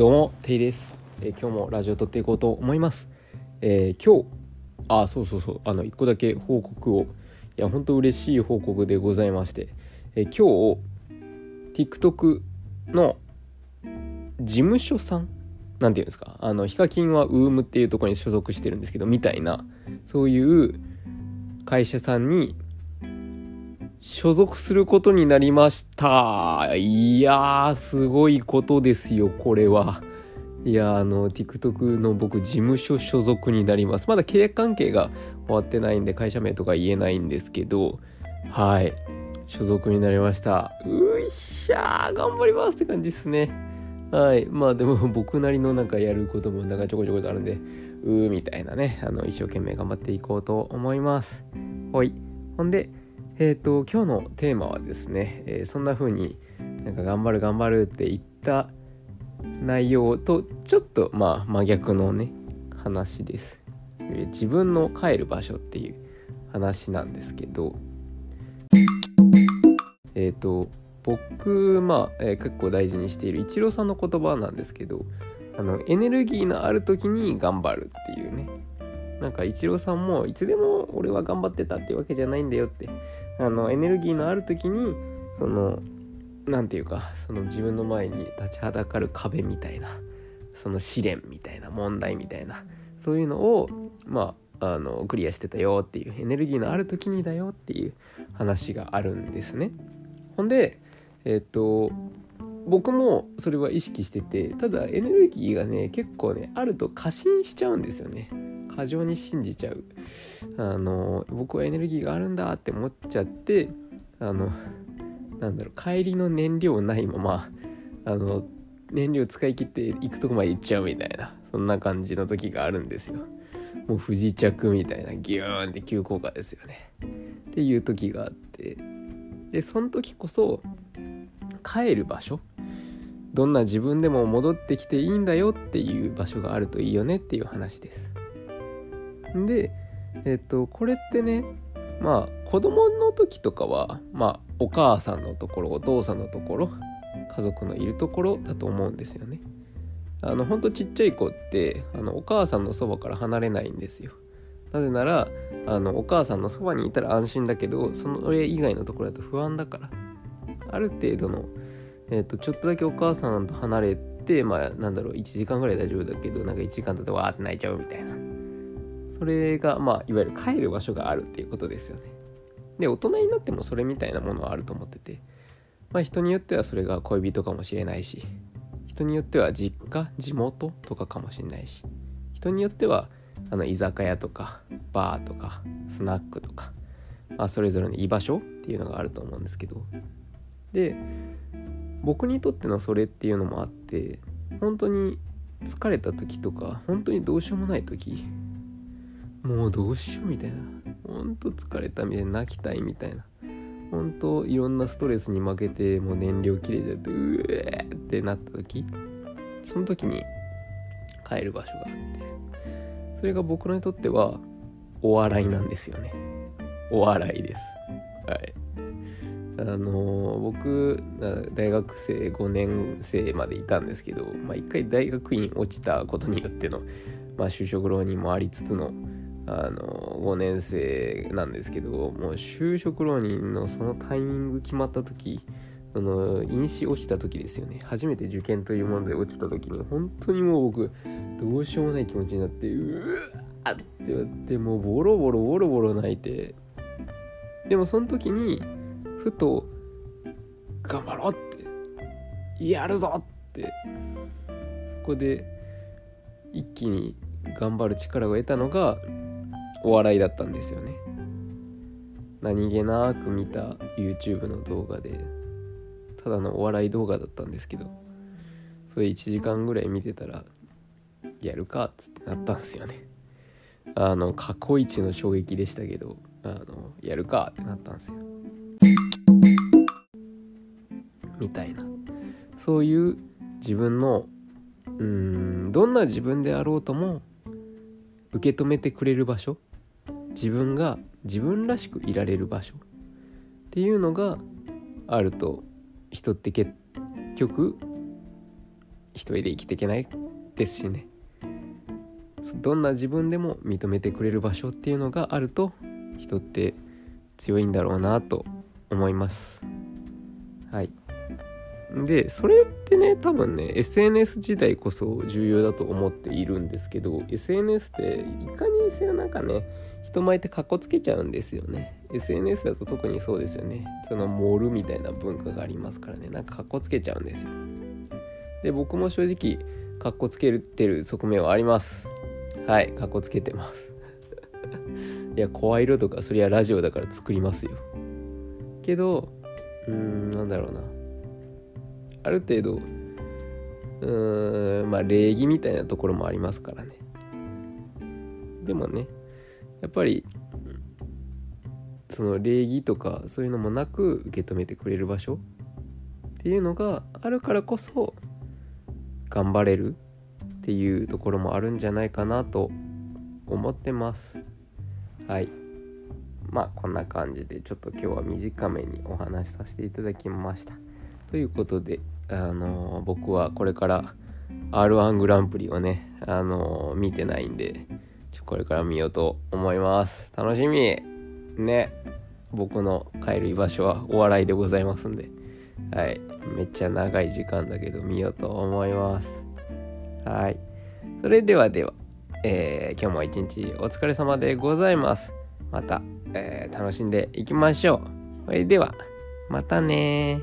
どうも、ていです、えー今日もラジオ撮っていこうと思います。えー今日、あ、そうそうそう、あの、一個だけ報告を、いや、本当嬉しい報告でございまして、えー今日、TikTok の事務所さんなんていうんですか、あの、ヒカキンは UM っていうところに所属してるんですけど、みたいな、そういう会社さんに、所属することになりました。いやー、すごいことですよ、これは。いやー、あの、TikTok の僕、事務所所属になります。まだ契約関係が終わってないんで、会社名とか言えないんですけど、はい。所属になりました。ういしゃー、頑張りますって感じですね。はい。まあでも 僕なりのなんかやることもなんかちょこちょことあるんで、うーみたいなね、あの、一生懸命頑張っていこうと思います。ほい。ほんで、えっ、と、今日のテーマはですね、えーそんな風になんか頑張る頑張るって言った内容とちょっとまあ真逆のね、話です。えー自分の帰る場所っていう話なんですけど、えっ、と、僕、まあ、えー結構大事にしているイチローさんの言葉なんですけど、あの、エネルギーのある時に頑張るっていうね、なんかイチローさんもいつでも俺は頑張ってたってわけじゃないんだよってあのエネルギーのある時にそのなんていうかその自分の前に立ちはだかる壁みたいなその試練みたいな問題みたいなそういうのをまああのクリアしてたよっていうエネルギーのある時にだよっていう話があるんですね。ほんでえっと僕もそれは意識しててただエネルギーがね結構ねあると過信しちゃうんですよね過剰に信じちゃう。あの僕はエネルギーがあるんだって思っちゃってあのなんだろう帰りの燃料ないままあの燃料使い切って行くとこまで行っちゃうみたいなそんな感じの時があるんですよ。もう不時着みたいなギューンって急降下ですよね。っていう時があって。でその時こそ帰る場所どんな自分でも戻ってきていいんだよっていう場所があるといいよねっていう話です。でえっとこれってねまあ子供の時とかはまあお母さんのところお父さんのところ家族のいるところだと思うんですよね。あのほんとちっちゃい子ってあのお母さんのそばから離れないんですよ。なぜならあのお母さんのそばにいたら安心だけどそのれ以外のところだと不安だから。ある程度の、えっとちょっとだけお母さんと離れてまあなんだろう1時間ぐらい大丈夫だけどなんか1時間経ってわーって泣いちゃうみたいな。それがまあいわゆる帰る場所があるっていうことですよね。で大人になってもそれみたいなものはあると思っててまあ人によってはそれが恋人かもしれないし人によっては実家地元とかかもしれないし人によってはあの居酒屋とかバーとかスナックとか、まあ、それぞれの居場所っていうのがあると思うんですけど。で僕にとってのそれっていうのもあって本当に疲れた時とか本当にどうしようもない時もうどうしようみたいな。本当疲れたみたいな泣きたいみたいな。本当いろんなストレスに負けてもう燃料切れちゃってうえーってなった時その時に帰る場所があってそれが僕にとってはお笑いなんですよね。お笑いです。はい。あの僕大学生5年生までいたんですけどまあ一回大学院落ちたことによってのまあ就職浪人もありつつのあの5年生なんですけどもう就職浪人のそのタイミング決まった時その飲酒落ちた時ですよね。初めて受験というもので落ちた時に本当にもう僕どうしようもない気持ちになってうわってなってもうボロボロボロボロ泣いて。でもその時にふと頑張ろうってやるぞってそこで一気に頑張る力を得たのがお笑いだったんですよね。何気なく見た YouTube の動画でただのお笑い動画だったんですけどそれ1時間ぐらい見てたらやるかっつってなったんですよね。あの過去一の衝撃でしたけどあのやるかってなったんですよ。みたいな。そういう自分のうんどんな自分であろうとも受け止めてくれる場所自分が自分らしくいられる場所っていうのがあると人って結局一人で生きていけないですしね。どんな自分でも認めてくれる場所っていうのがあると人って強いんだろうなと思います。はい。でそれってね多分ね SNS 時代こそ重要だと思っているんですけど SNS っていかにせよなんかね人前ってかっこつけちゃうんですよね。SNS だと特にそうですよね。そのモールみたいな文化がありますからね。なんかかっこつけちゃうんですよ。で僕も正直かっこつけてる側面はあります。はいかっこつけてます。いや声色とかそりゃラジオだから作りますよ。けどうーんなんだろうな。ある程度うーんまあ礼儀みたいなところもありますからね。でもねやっぱりその礼儀とかそういうのもなく受け止めてくれる場所っていうのがあるからこそ頑張れるっていうところもあるんじゃないかなと思ってます。はい。まあこんな感じでちょっと今日は短めにお話しさせていただきました。ということであのー、僕はこれから R1 グランプリをねあのー、見てないんでちょこれから見ようと思います。楽しみ。ね。僕の帰る居場所はお笑いでございますんで。はい。めっちゃ長い時間だけど見ようと思います。はい。それではでは、えー、今日も一日お疲れ様でございます。また、えー、楽しんでいきましょう。それではまたね